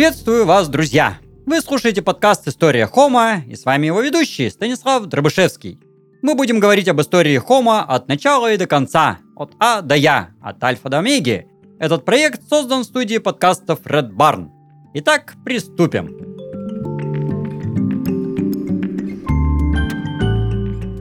Приветствую вас, друзья! Вы слушаете подкаст «История Хома» и с вами его ведущий Станислав Дробышевский. Мы будем говорить об истории Хома от начала и до конца, от А до Я, от Альфа до Омеги. Этот проект создан в студии подкастов Red Barn. Итак, приступим.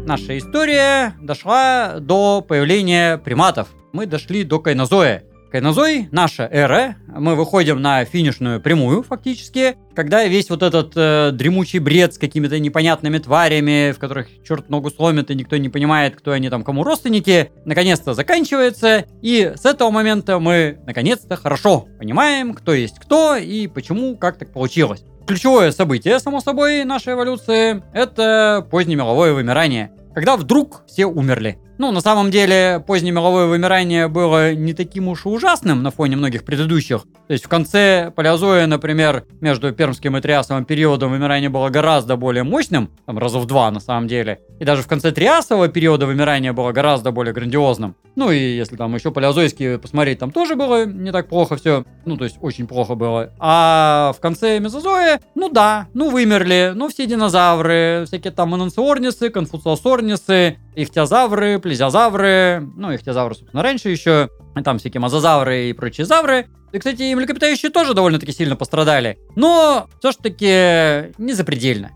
Наша история дошла до появления приматов. Мы дошли до кайнозоя, Кайнозой, наша эра, мы выходим на финишную прямую фактически, когда весь вот этот э, дремучий бред с какими-то непонятными тварями, в которых черт ногу сломит и никто не понимает, кто они там, кому родственники, наконец-то заканчивается, и с этого момента мы наконец-то хорошо понимаем, кто есть кто и почему, как так получилось. Ключевое событие, само собой, нашей эволюции – это позднемировое вымирание, когда вдруг все умерли. Ну, на самом деле, позднее мировое вымирание было не таким уж и ужасным на фоне многих предыдущих. То есть в конце палеозоя, например, между пермским и триасовым периодом вымирание было гораздо более мощным, там раза в два на самом деле. И даже в конце триасового периода вымирание было гораздо более грандиозным. Ну и если там еще палеозойские посмотреть, там тоже было не так плохо все. Ну, то есть очень плохо было. А в конце мезозоя, ну да, ну вымерли, ну все динозавры, всякие там анонсиорнисы, конфуциосорнисы, ихтиозавры, плезиозавры, ну, ихтиозавры, собственно, раньше еще, там всякие мозазавры и прочие завры. И, кстати, и млекопитающие тоже довольно-таки сильно пострадали, но все-таки не запредельно.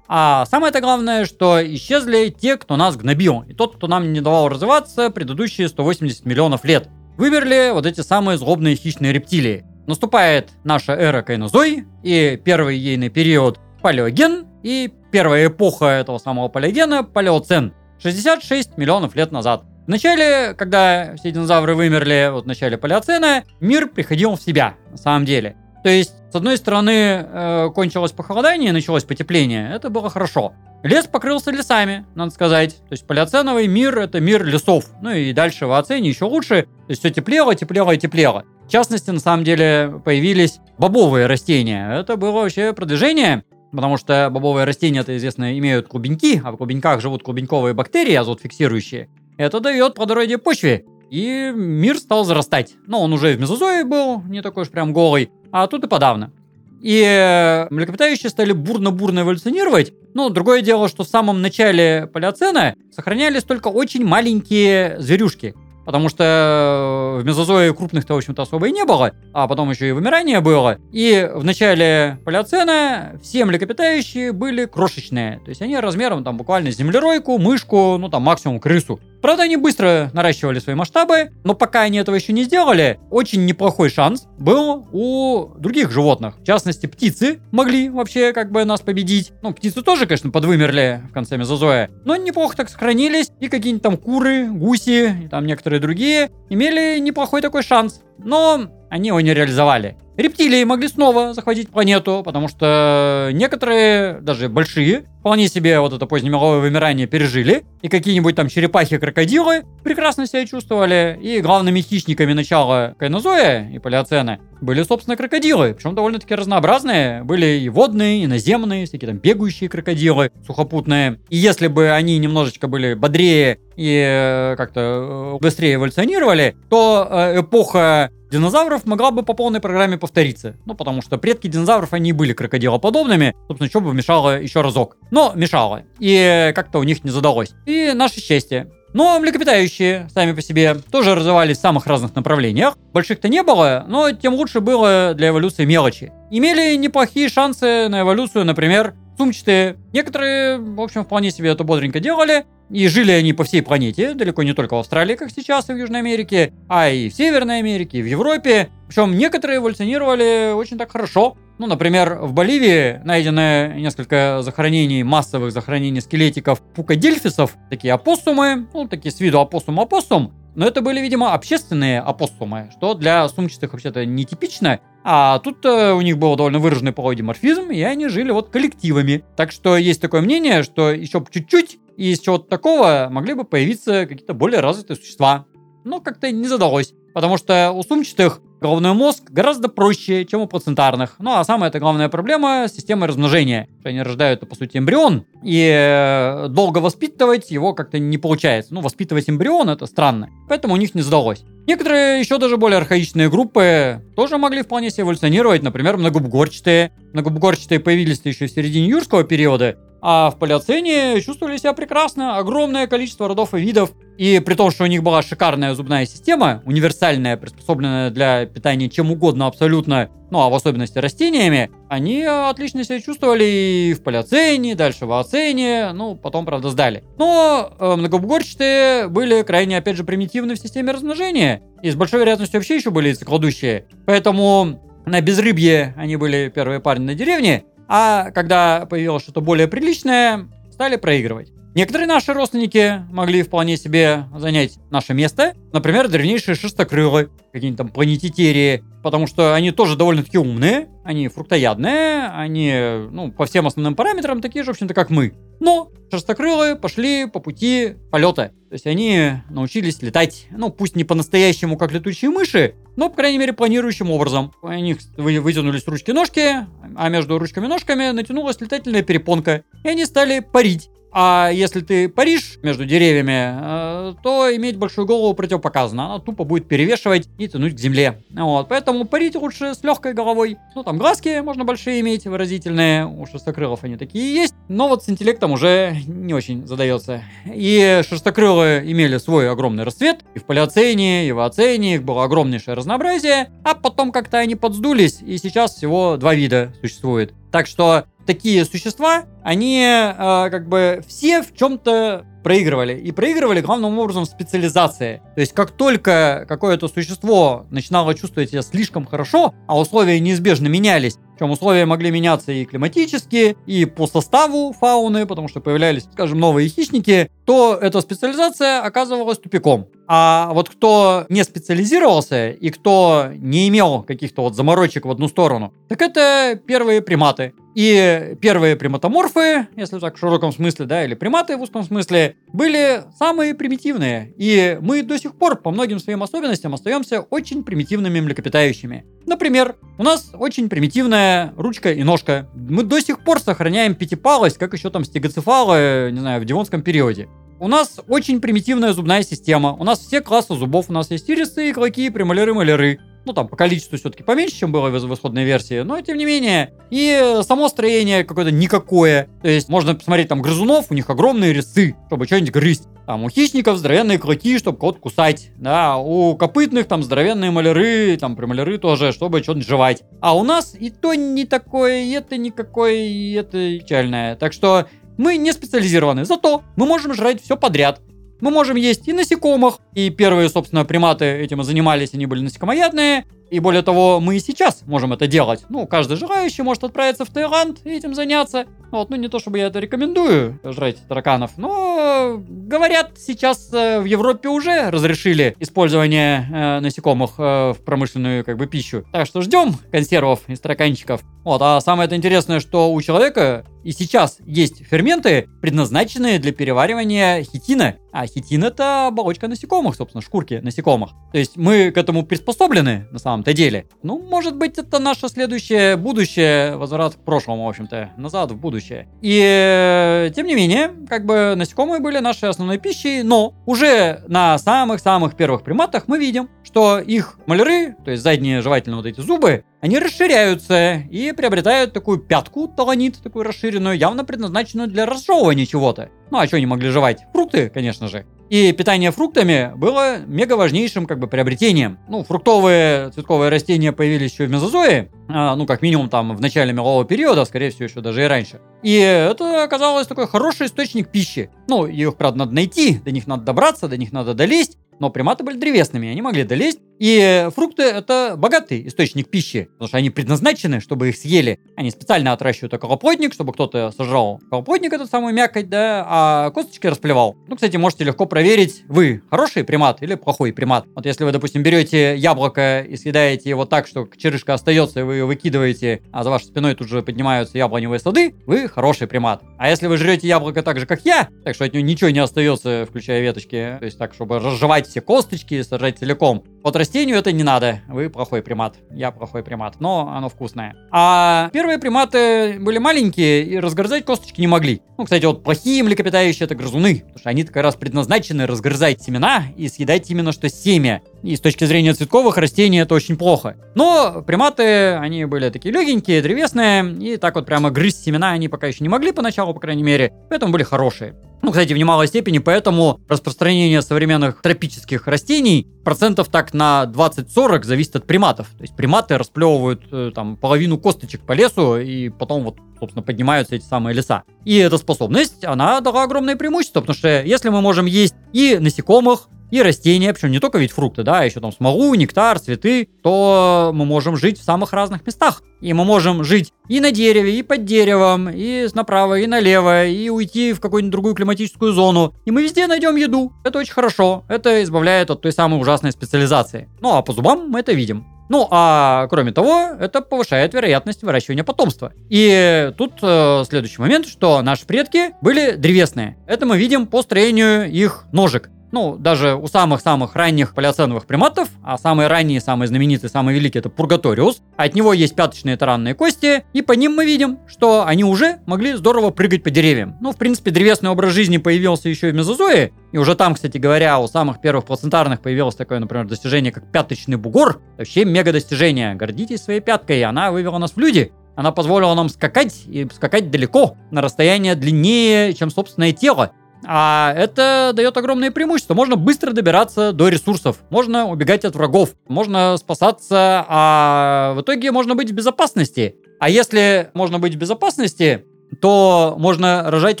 А самое-то главное, что исчезли те, кто нас гнобил, и тот, кто нам не давал развиваться предыдущие 180 миллионов лет. Вымерли вот эти самые злобные хищные рептилии. Наступает наша эра Кайнозой, и первый ейный период палеоген, и первая эпоха этого самого палеогена палеоцен. 66 миллионов лет назад. Вначале, когда все динозавры вымерли, вот в начале палеоцена, мир приходил в себя, на самом деле. То есть, с одной стороны, э, кончилось похолодание, началось потепление, это было хорошо. Лес покрылся лесами, надо сказать. То есть палеоценовый мир это мир лесов. Ну и дальше в оцене еще лучше. То есть все теплело, теплело и теплело. В частности, на самом деле, появились бобовые растения. Это было вообще продвижение. Потому что бобовые растения, это известно, имеют клубеньки, а в клубеньках живут клубеньковые бактерии, азот фиксирующие. Это дает плодородие почве, и мир стал зарастать. Но он уже в мезозое был, не такой уж прям голый, а тут и подавно. И э, млекопитающие стали бурно-бурно эволюционировать. Но другое дело, что в самом начале палеоцена сохранялись только очень маленькие зверюшки потому что э, в мезозое крупных-то, в общем-то, особо и не было, а потом еще и вымирание было. И в начале палеоцена все млекопитающие были крошечные, то есть они размером там буквально землеройку, мышку, ну там максимум крысу. Правда, они быстро наращивали свои масштабы, но пока они этого еще не сделали, очень неплохой шанс был у других животных. В частности, птицы могли вообще как бы нас победить. Ну, птицы тоже, конечно, подвымерли в конце мезозоя, но неплохо так сохранились. И какие-нибудь там куры, гуси, и там некоторые другие имели неплохой такой шанс. Но они его не реализовали. Рептилии могли снова захватить планету, потому что некоторые, даже большие, вполне себе вот это позднемировое вымирание пережили, и какие-нибудь там черепахи-крокодилы прекрасно себя чувствовали, и главными хищниками начала кайнозоя и палеоцена были, собственно, крокодилы, причем довольно-таки разнообразные, были и водные, и наземные, всякие там бегающие крокодилы, сухопутные, и если бы они немножечко были бодрее и э, как-то э, быстрее эволюционировали, то э, эпоха динозавров могла бы по полной программе повториться. Ну, потому что предки динозавров, они были крокодилоподобными. Собственно, что бы мешало еще разок. Но мешало. И как-то у них не задалось. И наше счастье. Но млекопитающие сами по себе тоже развивались в самых разных направлениях. Больших-то не было, но тем лучше было для эволюции мелочи. Имели неплохие шансы на эволюцию, например, сумчатые. Некоторые, в общем, вполне себе это бодренько делали. И жили они по всей планете, далеко не только в Австралии, как сейчас, и в Южной Америке, а и в Северной Америке, и в Европе. Причем некоторые эволюционировали очень так хорошо. Ну, например, в Боливии найдено несколько захоронений, массовых захоронений скелетиков пукадельфисов, такие опоссумы, ну, такие с виду опоссум-опоссум, но это были, видимо, общественные опоссумы, что для сумчатых вообще-то нетипично. А тут э, у них был довольно выраженный половой диморфизм, и они жили вот коллективами. Так что есть такое мнение, что еще чуть-чуть и из чего-то такого могли бы появиться какие-то более развитые существа. Но как-то не задалось. Потому что у сумчатых головной мозг гораздо проще, чем у плацентарных. Ну а самая это главная проблема – система размножения. Они рождают, по сути, эмбрион, и э, долго воспитывать его как-то не получается. Ну, воспитывать эмбрион – это странно. Поэтому у них не задалось. Некоторые еще даже более архаичные группы тоже могли вполне себе эволюционировать, например, многобугорчатые. Многобугорчатые появились еще в середине юрского периода, а в палеоцене чувствовали себя прекрасно, огромное количество родов и видов. И при том, что у них была шикарная зубная система, универсальная, приспособленная для питания чем угодно абсолютно, ну а в особенности растениями, они отлично себя чувствовали и в палеоцене, дальше в оцене, ну потом, правда, сдали. Но э, многобугорчатые были крайне, опять же, примитивны в системе размножения. И с большой вероятностью вообще еще были яйцекладущие. Поэтому на безрыбье они были первые парни на деревне, а когда появилось что-то более приличное, стали проигрывать. Некоторые наши родственники могли вполне себе занять наше место. Например, древнейшие шестокрылы, какие-нибудь там планетитерии, потому что они тоже довольно-таки умные, они фруктоядные, они, ну, по всем основным параметрам такие же, в общем-то, как мы. Но шерстокрылые пошли по пути полета. То есть они научились летать, ну, пусть не по-настоящему, как летучие мыши, но, по крайней мере, планирующим образом. У них вытянулись ручки-ножки, а между ручками-ножками натянулась летательная перепонка. И они стали парить. А если ты паришь между деревьями, э, то иметь большую голову противопоказано. Она тупо будет перевешивать и тянуть к земле. Вот, поэтому парить лучше с легкой головой. Ну, там глазки можно большие иметь, выразительные. У шестокрылов они такие есть. Но вот с интеллектом уже не очень задается. И шестокрылые имели свой огромный расцвет. И в палеоцене, и в оцене их было огромнейшее разнообразие. А потом как-то они подсдулись, и сейчас всего два вида существует. Так что такие существа, они э, как бы все в чем-то проигрывали. И проигрывали главным образом в специализации. То есть как только какое-то существо начинало чувствовать себя слишком хорошо, а условия неизбежно менялись, причем условия могли меняться и климатически, и по составу фауны, потому что появлялись, скажем, новые хищники, то эта специализация оказывалась тупиком. А вот кто не специализировался и кто не имел каких-то вот заморочек в одну сторону, так это первые приматы. И первые приматоморфы, если так в широком смысле, да, или приматы в узком смысле, были самые примитивные. И мы до сих пор по многим своим особенностям остаемся очень примитивными млекопитающими. Например, у нас очень примитивная ручка и ножка. Мы до сих пор сохраняем пятипалость, как еще там стегоцефалы, не знаю, в девонском периоде. У нас очень примитивная зубная система. У нас все классы зубов. У нас есть ирисы, клыки, премоляры, маляры. Ну, там, по количеству все-таки поменьше, чем было в, исходной версии, но тем не менее. И само строение какое-то никакое. То есть можно посмотреть там грызунов, у них огромные резцы, чтобы что-нибудь грызть. Там у хищников здоровенные клыки, чтобы кот кусать. Да, у копытных там здоровенные маляры, там премаляры тоже, чтобы что-нибудь жевать. А у нас и то не такое, и это никакое, и это печальное. Так что мы не специализированы, зато мы можем жрать все подряд. Мы можем есть и насекомых, и первые, собственно, приматы этим занимались, они были насекомоядные, и более того, мы и сейчас можем это делать. Ну, каждый желающий может отправиться в Таиланд и этим заняться. Вот, ну, не то чтобы я это рекомендую, жрать тараканов, но, говорят, сейчас э, в Европе уже разрешили использование э, насекомых э, в промышленную, как бы, пищу. Так что ждем консервов из тараканчиков. Вот, а самое это интересное, что у человека и сейчас есть ферменты, предназначенные для переваривания хитина. А хитин это оболочка насекомых, собственно, шкурки насекомых. То есть мы к этому приспособлены на самом-то деле. Ну, может быть, это наше следующее будущее, возврат к прошлому, в общем-то, назад в будущее. И э, тем не менее, как бы насекомые были нашей основной пищей, но уже на самых-самых первых приматах мы видим, что их маляры, то есть задние жевательные вот эти зубы, они расширяются и приобретают такую пятку таланит, такую расширенную, явно предназначенную для разжевывания чего-то. Ну а что они могли жевать? Фрукты, конечно же. И питание фруктами было мега важнейшим как бы приобретением. Ну, фруктовые цветковые растения появились еще в мезозое, а, ну, как минимум там в начале мелового периода, скорее всего, еще даже и раньше. И это оказалось такой хороший источник пищи. Ну, их, правда, надо найти, до них надо добраться, до них надо долезть, но приматы были древесными, они могли долезть. И фрукты это богатый источник пищи, потому что они предназначены, чтобы их съели. Они специально отращивают околоплодник, чтобы кто-то сожрал околоплодник, этот самый мякоть, да, а косточки расплевал. Ну, кстати, можете легко проверить, вы хороший примат или плохой примат. Вот если вы, допустим, берете яблоко и съедаете его так, что черышка остается, и вы ее выкидываете, а за вашей спиной тут же поднимаются яблоневые сады, вы хороший примат. А если вы жрете яблоко так же, как я, так что от него ничего не остается, включая веточки, то есть так, чтобы разжевать все косточки, сажать целиком, вот растению это не надо. Вы плохой примат. Я плохой примат. Но оно вкусное. А первые приматы были маленькие и разгрызать косточки не могли. Ну, кстати, вот плохие млекопитающие это грызуны. Потому что они как раз предназначены разгрызать семена и съедать именно что семя. И с точки зрения цветковых растений это очень плохо. Но приматы, они были такие легенькие, древесные, и так вот прямо грызть семена они пока еще не могли поначалу, по крайней мере, поэтому были хорошие. Ну, кстати, в немалой степени поэтому распространение современных тропических растений процентов так на 20-40 зависит от приматов. То есть приматы расплевывают э, там половину косточек по лесу и потом вот собственно, поднимаются эти самые леса. И эта способность, она дала огромное преимущество, потому что если мы можем есть и насекомых, и растения, причем не только ведь фрукты, да, а еще там смолу, нектар, цветы, то мы можем жить в самых разных местах. И мы можем жить и на дереве, и под деревом, и направо, и налево, и уйти в какую-нибудь другую климатическую зону. И мы везде найдем еду. Это очень хорошо. Это избавляет от той самой ужасной специализации. Ну а по зубам мы это видим. Ну, а кроме того, это повышает вероятность выращивания потомства. И тут э, следующий момент, что наши предки были древесные. Это мы видим по строению их ножек ну, даже у самых-самых ранних палеоценовых приматов, а самые ранние, самые знаменитые, самые великие это Пургаториус, от него есть пяточные таранные кости, и по ним мы видим, что они уже могли здорово прыгать по деревьям. Ну, в принципе, древесный образ жизни появился еще и в Мезозое, и уже там, кстати говоря, у самых первых плацентарных появилось такое, например, достижение, как пяточный бугор. Вообще мега достижение. Гордитесь своей пяткой, она вывела нас в люди. Она позволила нам скакать и скакать далеко, на расстояние длиннее, чем собственное тело. А это дает огромное преимущество. Можно быстро добираться до ресурсов, можно убегать от врагов, можно спасаться, а в итоге можно быть в безопасности. А если можно быть в безопасности, то можно рожать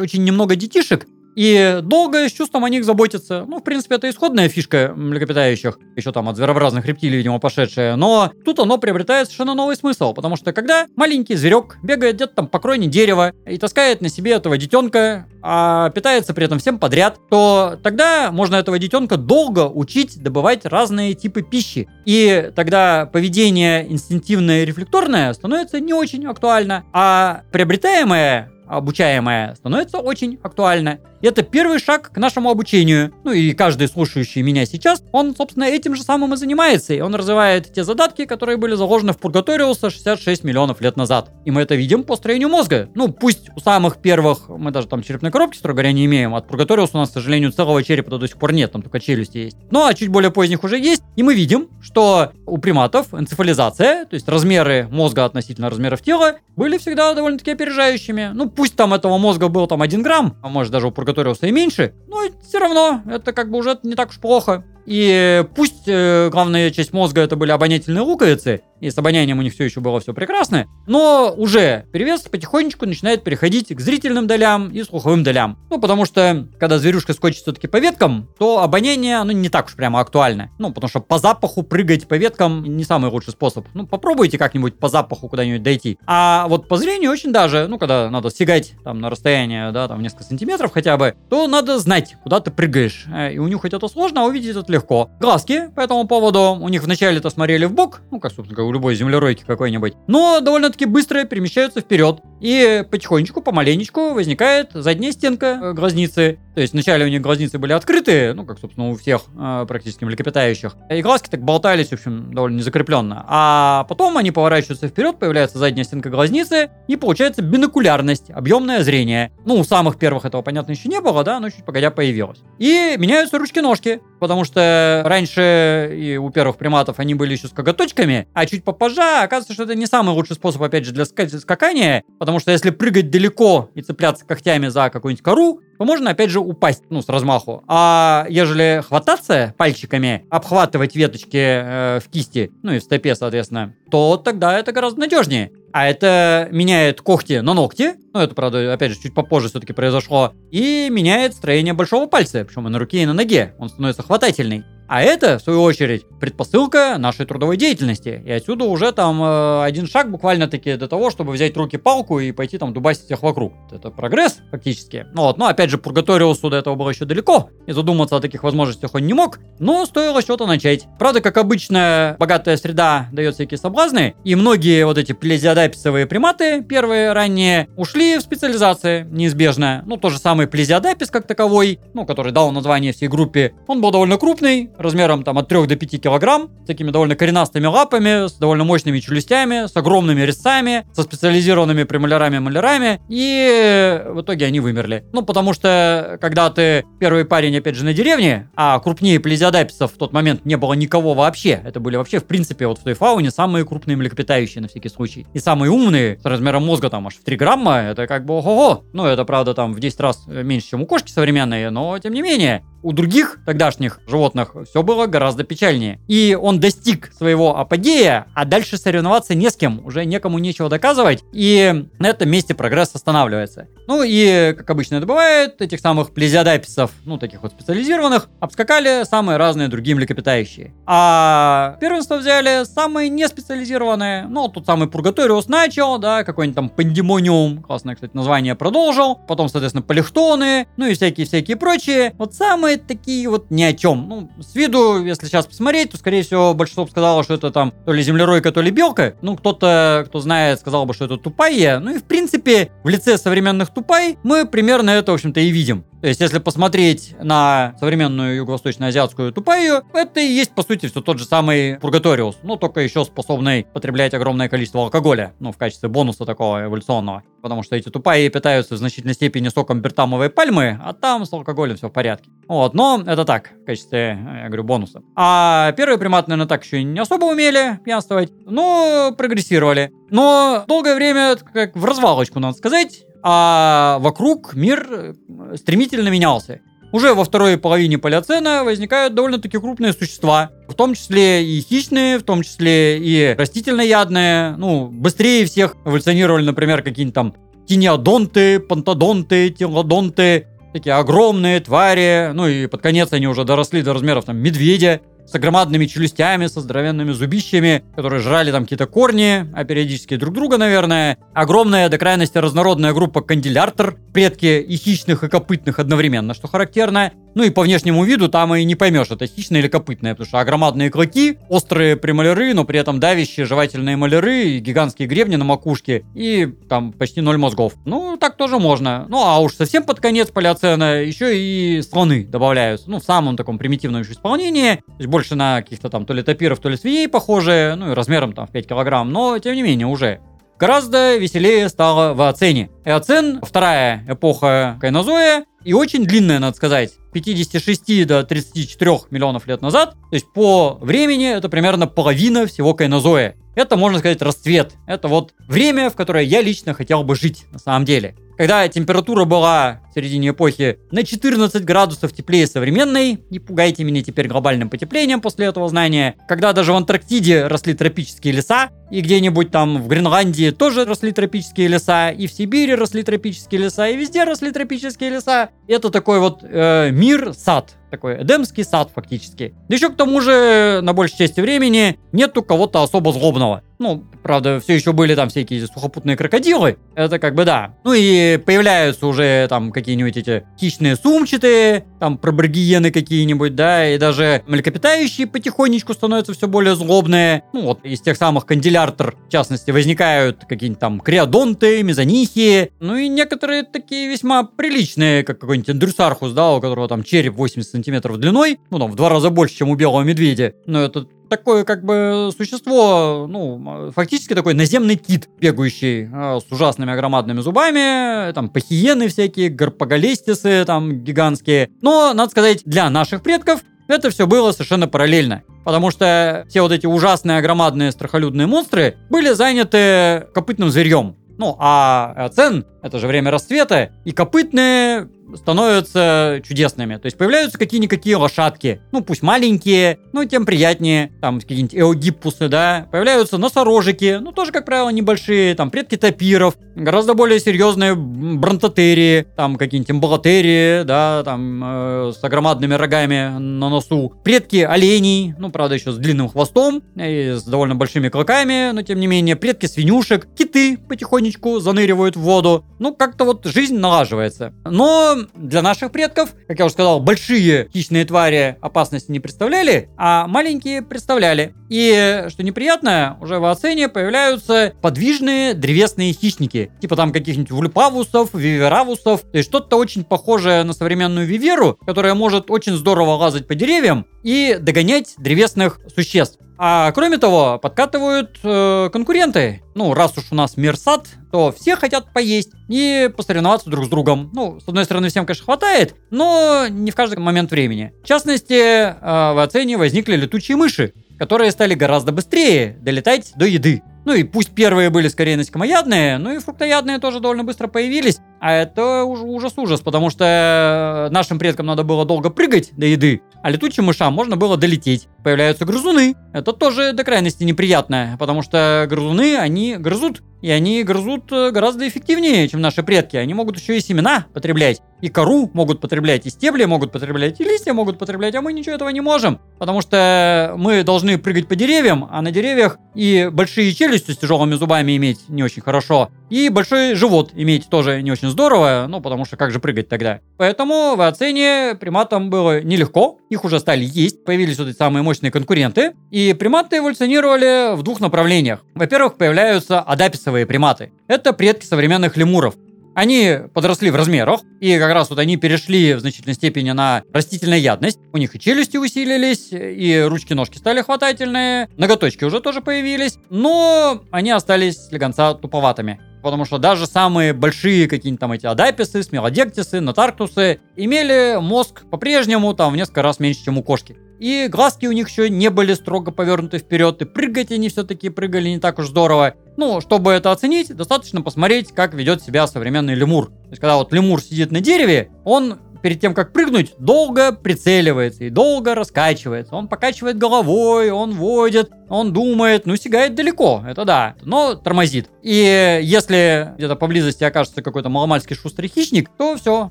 очень немного детишек, и долго с чувством о них заботиться. Ну, в принципе, это исходная фишка млекопитающих, еще там от зверообразных рептилий, видимо, пошедшая. Но тут оно приобретает совершенно новый смысл, потому что когда маленький зверек бегает где-то там по кроне дерева и таскает на себе этого детенка, а питается при этом всем подряд, то тогда можно этого детенка долго учить добывать разные типы пищи. И тогда поведение инстинктивное и рефлекторное становится не очень актуально, а приобретаемое обучаемое становится очень актуально. Это первый шаг к нашему обучению. Ну и каждый слушающий меня сейчас, он, собственно, этим же самым и занимается. И он развивает те задатки, которые были заложены в Пургаториуса 66 миллионов лет назад. И мы это видим по строению мозга. Ну, пусть у самых первых, мы даже там черепной коробки, строго говоря, не имеем. От Пургаториуса у нас, к сожалению, целого черепа до сих пор нет, там только челюсти есть. Ну, а чуть более поздних уже есть. И мы видим, что у приматов энцефализация, то есть размеры мозга относительно размеров тела, были всегда довольно-таки опережающими. Ну, пусть там этого мозга был там 1 грамм, а может даже у Пургаториуса и меньше, но все равно это как бы уже не так уж плохо. И пусть э, главная часть мозга это были обонятельные луковицы, и с обонянием у них все еще было все прекрасно, но уже перевес потихонечку начинает переходить к зрительным долям и слуховым долям. Ну, потому что, когда зверюшка скочит все-таки по веткам, то обоняние, оно не так уж прямо актуально. Ну, потому что по запаху прыгать по веткам не самый лучший способ. Ну, попробуйте как-нибудь по запаху куда-нибудь дойти. А вот по зрению очень даже, ну, когда надо стегать там на расстояние, да, там несколько сантиметров хотя бы, то надо знать, куда ты прыгаешь. Э, и унюхать это сложно, а увидеть это легко. Глазки по этому поводу у них вначале-то смотрели в бок, ну, как, собственно, как у любой землеройки какой-нибудь, но довольно-таки быстро перемещаются вперед. И потихонечку, помаленечку возникает задняя стенка э, глазницы. То есть вначале у них глазницы были открыты, ну, как, собственно, у всех э, практически млекопитающих. И глазки так болтались, в общем, довольно незакрепленно. А потом они поворачиваются вперед, появляется задняя стенка глазницы, и получается бинокулярность, объемное зрение. Ну, у самых первых этого, понятно, еще не было, да, но чуть погодя появилось. И меняются ручки-ножки, потому что раньше и у первых приматов они были еще с коготочками, а чуть попозже оказывается, что это не самый лучший способ, опять же, для скакания, потому что если прыгать далеко и цепляться когтями за какую-нибудь кору, то можно, опять же, упасть, ну, с размаху. А ежели хвататься пальчиками, обхватывать веточки э, в кисти, ну и в стопе, соответственно, то тогда это гораздо надежнее. А это меняет когти на ногти, ну это, правда, опять же, чуть попозже все-таки произошло, и меняет строение большого пальца, причем и на руке, и на ноге, он становится хватательный. А это, в свою очередь, предпосылка нашей трудовой деятельности. И отсюда уже там э, один шаг буквально-таки до того, чтобы взять руки палку и пойти там дубасить всех вокруг. Это прогресс, фактически. Ну вот, но опять же, Пургаториусу до этого было еще далеко, и задуматься о таких возможностях он не мог, но стоило что-то начать. Правда, как обычно, богатая среда дает всякие соблазны, и многие вот эти плезиодаписовые приматы, первые ранние, ушли в специализации, неизбежно. Ну, тот же самый плезиодапис как таковой, ну, который дал название всей группе, он был довольно крупный, размером там от 3 до 5 килограмм, с такими довольно коренастыми лапами, с довольно мощными челюстями, с огромными резцами, со специализированными премолярами-малярами, и в итоге они вымерли. Ну, потому что, когда ты первый парень, опять же, на деревне, а крупнее плезиодаписов в тот момент не было никого вообще, это были вообще, в принципе, вот в той фауне самые крупные млекопитающие на всякий случай. И самые умные, с размером мозга там аж в 3 грамма, это как бы ого-го. Ну, это, правда, там в 10 раз меньше, чем у кошки современные, но тем не менее у других тогдашних животных все было гораздо печальнее. И он достиг своего апогея, а дальше соревноваться не с кем, уже некому нечего доказывать, и на этом месте прогресс останавливается. Ну и, как обычно это бывает, этих самых плезиодаписов, ну таких вот специализированных, обскакали самые разные другие млекопитающие. А первенство взяли самые неспециализированные, ну тут самый Пургаториус начал, да, какой-нибудь там Пандемониум, классное, кстати, название, продолжил, потом, соответственно, Полихтоны, ну и всякие-всякие прочие. Вот самые такие вот ни о чем. Ну, виду, если сейчас посмотреть, то, скорее всего, большинство бы сказало, что это там то ли землеройка, то ли белка. Ну, кто-то, кто знает, сказал бы, что это тупая. Ну и, в принципе, в лице современных тупай мы примерно это, в общем-то, и видим. То есть, если посмотреть на современную юго-восточно-азиатскую тупаю, это и есть, по сути, все тот же самый Пургаториус, но только еще способный потреблять огромное количество алкоголя, ну, в качестве бонуса такого эволюционного. Потому что эти тупаи питаются в значительной степени соком бертамовой пальмы, а там с алкоголем все в порядке. Вот, но это так, в качестве, я говорю, бонуса. А первые приматы, наверное, так еще не особо умели пьянствовать, но прогрессировали. Но долгое время, как в развалочку, надо сказать, а вокруг мир э, стремительно менялся. Уже во второй половине палеоцена возникают довольно-таки крупные существа, в том числе и хищные, в том числе и растительноядные. Ну, быстрее всех эволюционировали, например, какие-нибудь там тинеодонты, пантодонты, телодонты, такие огромные твари. Ну и под конец они уже доросли до размеров там медведя с громадными челюстями, со здоровенными зубищами, которые жрали там какие-то корни, а периодически друг друга, наверное. Огромная до крайности разнородная группа кандиляртер, предки и хищных, и копытных одновременно, что характерно. Ну и по внешнему виду там и не поймешь, это хищное или копытное, потому что громадные клыки, острые премоляры, но при этом давящие жевательные маляры, гигантские гребни на макушке и там почти ноль мозгов. Ну, так тоже можно. Ну, а уж совсем под конец палеоцена еще и слоны добавляются. Ну, в самом таком примитивном еще исполнении. То есть больше на каких-то там то ли топиров, то ли свиней похожие, ну и размером там в 5 килограмм, но тем не менее уже. Гораздо веселее стало в Оцене. Эоцен, вторая эпоха Кайнозоя, и очень длинная, надо сказать. 56 до 34 миллионов лет назад. То есть по времени это примерно половина всего кайнозоя. Это, можно сказать, расцвет. Это вот время, в которое я лично хотел бы жить, на самом деле. Когда температура была в середине эпохи на 14 градусов теплее современной, не пугайте меня теперь глобальным потеплением после этого знания, когда даже в Антарктиде росли тропические леса, и где-нибудь там в Гренландии тоже росли тропические леса, и в Сибири росли тропические леса, и везде росли тропические леса. Это такой вот э, мир, сад, такой эдемский сад фактически. Да еще к тому же, на большей части времени, нету кого-то особо злобного. Ну, правда, все еще были там всякие сухопутные крокодилы. Это как бы да. Ну и появляются уже там какие-нибудь эти хищные сумчатые, там пробргиены какие-нибудь, да, и даже млекопитающие потихонечку становятся все более злобные. Ну вот, из тех самых кандиляртер, в частности, возникают какие-нибудь там криодонты, мезонихи. Ну и некоторые такие весьма приличные, как какой-нибудь андрюсархус, да, у которого там череп 80 сантиметров длиной, ну там в два раза больше, чем у белого медведя. Но это такое как бы существо, ну, фактически такой наземный кит, бегающий э, с ужасными громадными зубами, там, пахиены всякие, гарпаголестисы там гигантские. Но, надо сказать, для наших предков это все было совершенно параллельно. Потому что все вот эти ужасные, громадные, страхолюдные монстры были заняты копытным зверьем. Ну, а цен, это же время расцвета, и копытные становятся чудесными. То есть появляются какие-никакие лошадки. Ну, пусть маленькие, но тем приятнее. Там какие-нибудь эогиппусы, да. Появляются носорожики, ну, тоже, как правило, небольшие. Там предки тапиров. Гораздо более серьезные бронтотерии. Там какие-нибудь эмбалотерии, да, там э, с огромадными рогами на носу. Предки оленей, ну, правда, еще с длинным хвостом и с довольно большими клыками, но тем не менее. Предки свинюшек. Киты потихонечку заныривают в воду. Ну, как-то вот жизнь налаживается. Но для наших предков, как я уже сказал, большие хищные твари опасности не представляли, а маленькие представляли. И, что неприятно, уже в оцене появляются подвижные древесные хищники, типа там каких-нибудь вульпавусов, виверавусов, то есть что-то очень похожее на современную виверу, которая может очень здорово лазать по деревьям и догонять древесных существ. А кроме того, подкатывают э, конкуренты. Ну, раз уж у нас мир сад, то все хотят поесть и посоревноваться друг с другом. Ну, с одной стороны, всем, конечно, хватает, но не в каждый момент времени. В частности, э, в оцене возникли летучие мыши, которые стали гораздо быстрее долетать до еды. Ну и пусть первые были скорее насекомоядные, но и фруктоядные тоже довольно быстро появились. А это уже ужас-ужас, потому что нашим предкам надо было долго прыгать до еды, а летучим мышам можно было долететь. Появляются грызуны. Это тоже до крайности неприятно, потому что грызуны, они грызут. И они грызут э, гораздо эффективнее, чем наши предки. Они могут еще и семена потреблять. И кору могут потреблять, и стебли могут потреблять, и листья могут потреблять, а мы ничего этого не можем. Потому что мы должны прыгать по деревьям, а на деревьях и большие челюсти с тяжелыми зубами иметь не очень хорошо. И большой живот иметь тоже не очень здорово, ну потому что как же прыгать тогда. Поэтому в оцене приматам было нелегко, их уже стали есть, появились вот эти самые мощные конкуренты, и приматы эволюционировали в двух направлениях. Во-первых, появляются адаписовые приматы. Это предки современных лемуров. Они подросли в размерах, и как раз вот они перешли в значительной степени на растительноядность. У них и челюсти усилились, и ручки-ножки стали хватательные, ноготочки уже тоже появились, но они остались слегонца туповатыми потому что даже самые большие какие-нибудь там эти адаписы, смелодектисы, нотарктусы имели мозг по-прежнему там в несколько раз меньше, чем у кошки. И глазки у них еще не были строго повернуты вперед, и прыгать они все-таки прыгали не так уж здорово. Ну, чтобы это оценить, достаточно посмотреть, как ведет себя современный лемур. То есть, когда вот лемур сидит на дереве, он перед тем, как прыгнуть, долго прицеливается и долго раскачивается. Он покачивает головой, он водит, он думает, ну, сигает далеко, это да, но тормозит. И если где-то поблизости окажется какой-то маломальский шустрый хищник, то все,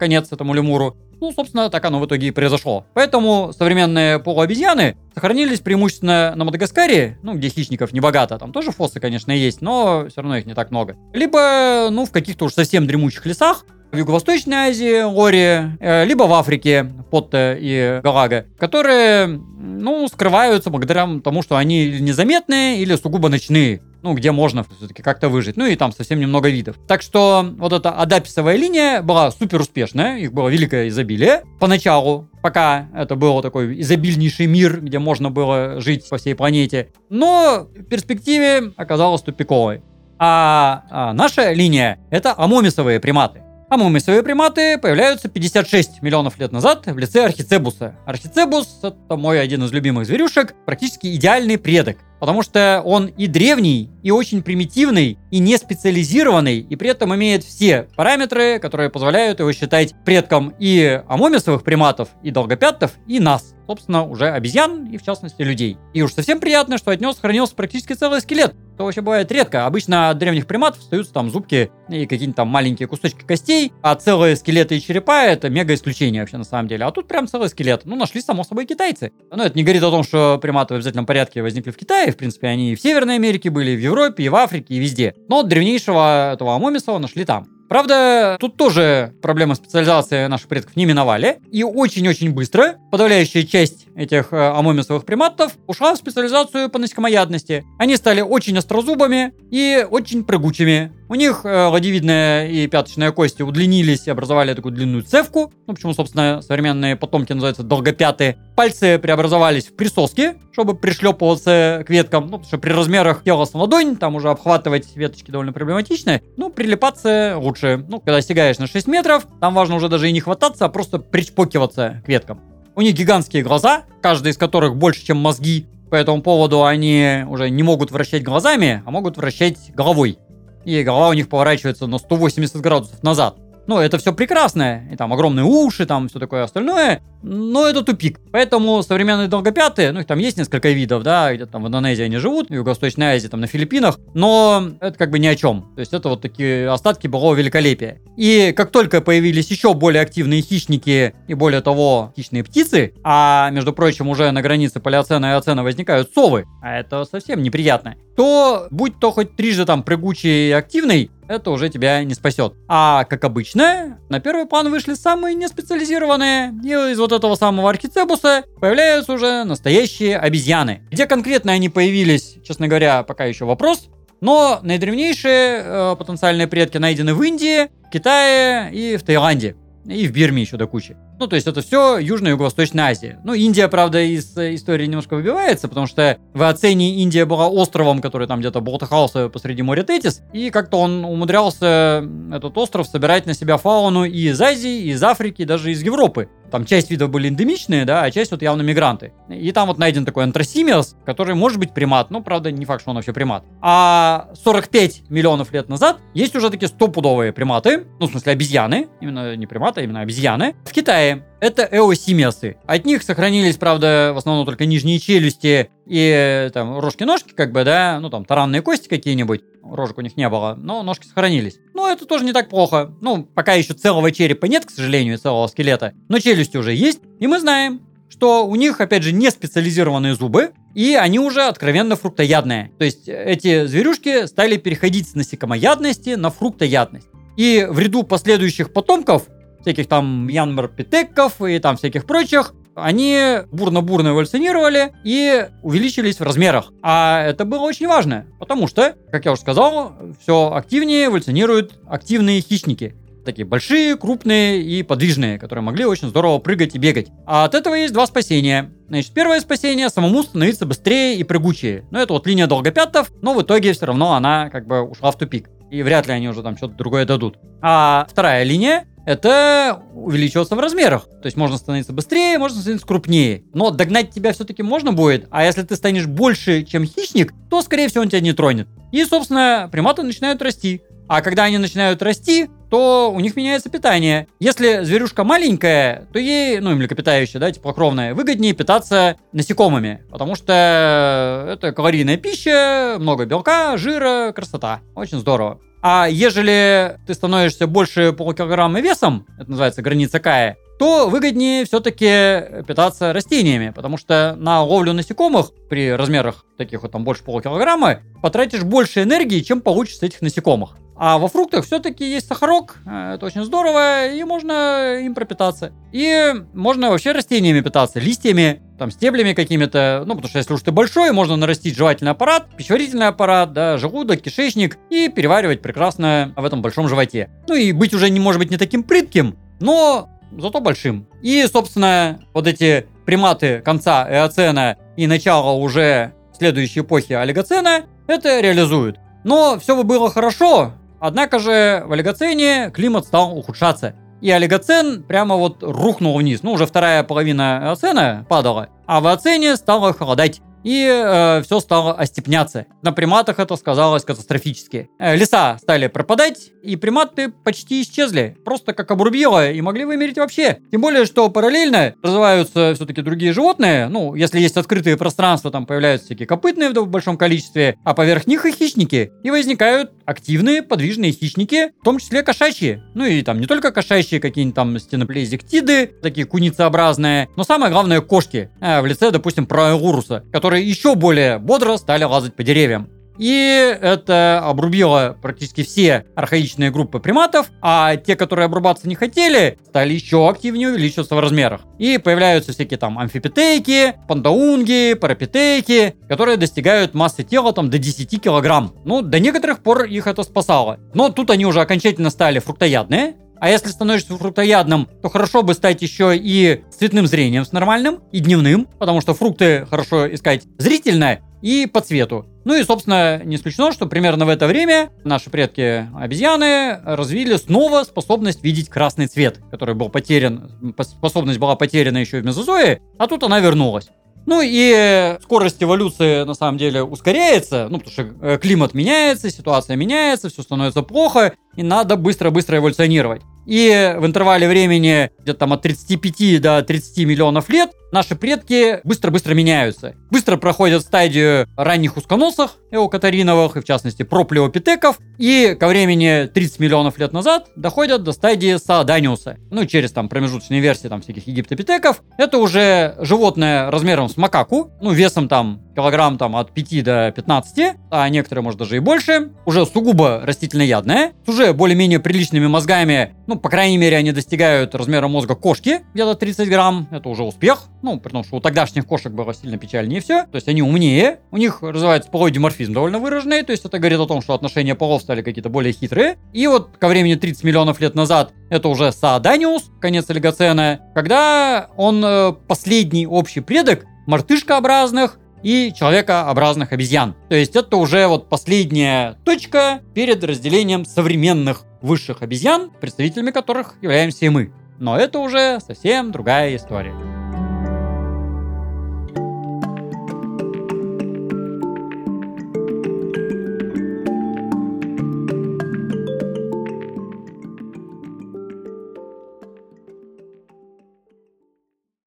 конец этому лемуру. Ну, собственно, так оно в итоге и произошло. Поэтому современные полуобезьяны сохранились преимущественно на Мадагаскаре, ну, где хищников не богато. Там тоже фоссы, конечно, есть, но все равно их не так много. Либо, ну, в каких-то уж совсем дремучих лесах, в Юго-Восточной Азии, Лори, э, либо в Африке, Потте и Галага, которые, ну, скрываются благодаря тому, что они незаметные или сугубо ночные ну, где можно все-таки как-то выжить. Ну и там совсем немного видов. Так что вот эта адаписовая линия была супер успешная, их было великое изобилие. Поначалу, пока это был такой изобильнейший мир, где можно было жить по всей планете. Но в перспективе оказалась тупиковой. А, а наша линия это амомисовые приматы. А мумисовые приматы появляются 56 миллионов лет назад в лице Архицебуса. Архицебус — это мой один из любимых зверюшек, практически идеальный предок. Потому что он и древний, и очень примитивный, и не специализированный, и при этом имеет все параметры, которые позволяют его считать предком и амомисовых приматов, и долгопятов, и нас собственно, уже обезьян и, в частности, людей. И уж совсем приятно, что от него сохранился практически целый скелет. Это вообще бывает редко. Обычно от древних приматов остаются там зубки и какие-нибудь там маленькие кусочки костей, а целые скелеты и черепа — это мега исключение вообще на самом деле. А тут прям целый скелет. Ну, нашли, само собой, китайцы. Но это не говорит о том, что приматы в обязательном порядке возникли в Китае. В принципе, они и в Северной Америке были, и в Европе, и в Африке, и везде. Но древнейшего этого Амомисова нашли там. Правда, тут тоже проблемы специализации наших предков не миновали. И очень-очень быстро подавляющая часть этих э, амомисовых приматов ушла в специализацию по насекомоядности. Они стали очень острозубыми и очень прыгучими. У них э, ладевидная и пяточная кости удлинились и образовали такую длинную цевку. Ну, почему, собственно, современные потомки называются долгопятые. Пальцы преобразовались в присоски, чтобы пришлепываться к веткам. Ну, потому что при размерах тела с ладонь, там уже обхватывать веточки довольно проблематично. Ну, прилипаться лучше. Ну, когда стигаешь на 6 метров, там важно уже даже и не хвататься, а просто причпокиваться к веткам. У них гигантские глаза, каждый из которых больше, чем мозги. По этому поводу они уже не могут вращать глазами, а могут вращать головой и голова у них поворачивается на 180 градусов назад. Ну, это все прекрасно, и там огромные уши, там все такое остальное, но это тупик. Поэтому современные долгопятые, ну, их там есть несколько видов, да, где-то там в Индонезии они живут, в Юго-Восточной Азии, там на Филиппинах, но это как бы ни о чем. То есть это вот такие остатки былого великолепия. И как только появились еще более активные хищники и более того, хищные птицы, а, между прочим, уже на границе палеоцена и оцена возникают совы, а это совсем неприятно, то будь то хоть трижды там прыгучий и активный, это уже тебя не спасет. А как обычно, на первый план вышли самые неспециализированные, и из вот этого самого архицебуса появляются уже настоящие обезьяны. Где конкретно они появились, честно говоря, пока еще вопрос. Но наидревнейшие э, потенциальные предки найдены в Индии, Китае и в Таиланде. И в Бирме еще до кучи. Ну, то есть это все Южная и Юго-Восточная Азия. Ну, Индия, правда, из э, истории немножко выбивается, потому что в оцене Индия была островом, который там где-то болтыхался посреди моря Тетис, и как-то он умудрялся, этот остров, собирать на себя фауну и из Азии, и из Африки, и даже из Европы. Там часть видов были эндемичные, да, а часть вот явно мигранты. И там вот найден такой антросимиос, который может быть примат, но, правда, не факт, что он вообще примат. А 45 миллионов лет назад есть уже такие стопудовые приматы, ну, в смысле обезьяны, именно не приматы, а именно обезьяны, в Китае это эосимиасы. От них сохранились, правда, в основном только нижние челюсти и там рожки-ножки, как бы, да, ну там таранные кости какие-нибудь. Рожек у них не было, но ножки сохранились. Но это тоже не так плохо. Ну, пока еще целого черепа нет, к сожалению, целого скелета, но челюсти уже есть. И мы знаем, что у них, опять же, не специализированные зубы, и они уже откровенно фруктоядные. То есть эти зверюшки стали переходить с насекомоядности на фруктоядность. И в ряду последующих потомков всяких там янмарпитеков и там всяких прочих, они бурно-бурно эволюционировали и увеличились в размерах. А это было очень важно, потому что, как я уже сказал, все активнее эволюционируют активные хищники. Такие большие, крупные и подвижные, которые могли очень здорово прыгать и бегать. А от этого есть два спасения. Значит, первое спасение самому становиться быстрее и прыгучее. Но это вот линия долгопятов, но в итоге все равно она как бы ушла в тупик. И вряд ли они уже там что-то другое дадут. А вторая линия это увеличиваться в размерах. То есть можно становиться быстрее, можно становиться крупнее. Но догнать тебя все-таки можно будет. А если ты станешь больше, чем хищник, то, скорее всего, он тебя не тронет. И, собственно, приматы начинают расти. А когда они начинают расти, то у них меняется питание. Если зверюшка маленькая, то ей, ну, млекопитающая, да, теплокровная, выгоднее питаться насекомыми, потому что это калорийная пища, много белка, жира, красота. Очень здорово. А ежели ты становишься больше полукилограмма весом, это называется граница Кая, то выгоднее все-таки питаться растениями, потому что на ловлю насекомых при размерах таких вот там больше полукилограмма потратишь больше энергии, чем получишь с этих насекомых. А во фруктах все-таки есть сахарок, э, это очень здорово, и можно им пропитаться. И можно вообще растениями питаться, листьями, там, стеблями какими-то, ну, потому что если уж ты большой, можно нарастить жевательный аппарат, пищеварительный аппарат, да, желудок, кишечник, и переваривать прекрасно в этом большом животе. Ну и быть уже не может быть не таким прытким, но зато большим. И, собственно, вот эти приматы конца эоцена и начала уже следующей эпохи олигоцена это реализуют. Но все бы было хорошо, Однако же в олигоцене климат стал ухудшаться. И олигоцен прямо вот рухнул вниз. Ну, уже вторая половина оцена падала. А в оцене стало холодать и э, все стало остепняться. На приматах это сказалось катастрофически. Э, леса стали пропадать, и приматы почти исчезли. Просто как обрубило, и могли вымереть вообще. Тем более, что параллельно развиваются все-таки другие животные. Ну, если есть открытые пространства, там появляются всякие копытные в большом количестве, а поверх них и хищники. И возникают активные подвижные хищники, в том числе кошачьи. Ну и там не только кошачьи, какие-нибудь там стеноплезиктиды, такие куницеобразные, но самое главное кошки. Э, в лице, допустим, проэуруса, который которые еще более бодро стали лазать по деревьям. И это обрубило практически все архаичные группы приматов, а те, которые обрубаться не хотели, стали еще активнее увеличиваться в размерах. И появляются всякие там амфипитейки, пандаунги, парапитейки, которые достигают массы тела там до 10 килограмм. Ну, до некоторых пор их это спасало. Но тут они уже окончательно стали фруктоядные, а если становишься фруктоядным, то хорошо бы стать еще и цветным зрением с нормальным, и дневным, потому что фрукты хорошо искать зрительно и по цвету. Ну и, собственно, не исключено, что примерно в это время наши предки обезьяны развили снова способность видеть красный цвет, который был потерян, способность была потеряна еще в мезозое, а тут она вернулась. Ну и скорость эволюции на самом деле ускоряется, ну потому что э, климат меняется, ситуация меняется, все становится плохо, и надо быстро-быстро эволюционировать. И в интервале времени где-то там от 35 до 30 миллионов лет наши предки быстро-быстро меняются. Быстро проходят стадию ранних узконосых, эокатариновых, и в частности проплеопитеков, и ко времени 30 миллионов лет назад доходят до стадии сааданиуса. Ну, через там промежуточные версии там всяких египтопитеков. Это уже животное размером с макаку, ну, весом там килограмм там от 5 до 15, а некоторые, может, даже и больше, уже сугубо растительноядная, с уже более-менее приличными мозгами, ну, по крайней мере, они достигают размера мозга кошки, где-то 30 грамм, это уже успех, ну, при том, что у тогдашних кошек было сильно печальнее все, то есть они умнее, у них развивается половой диморфизм довольно выраженный, то есть это говорит о том, что отношения полов стали какие-то более хитрые, и вот ко времени 30 миллионов лет назад это уже Сааданиус, конец олигоцена, когда он э, последний общий предок мартышкообразных и человекообразных обезьян. То есть это уже вот последняя точка перед разделением современных высших обезьян, представителями которых являемся и мы. Но это уже совсем другая история.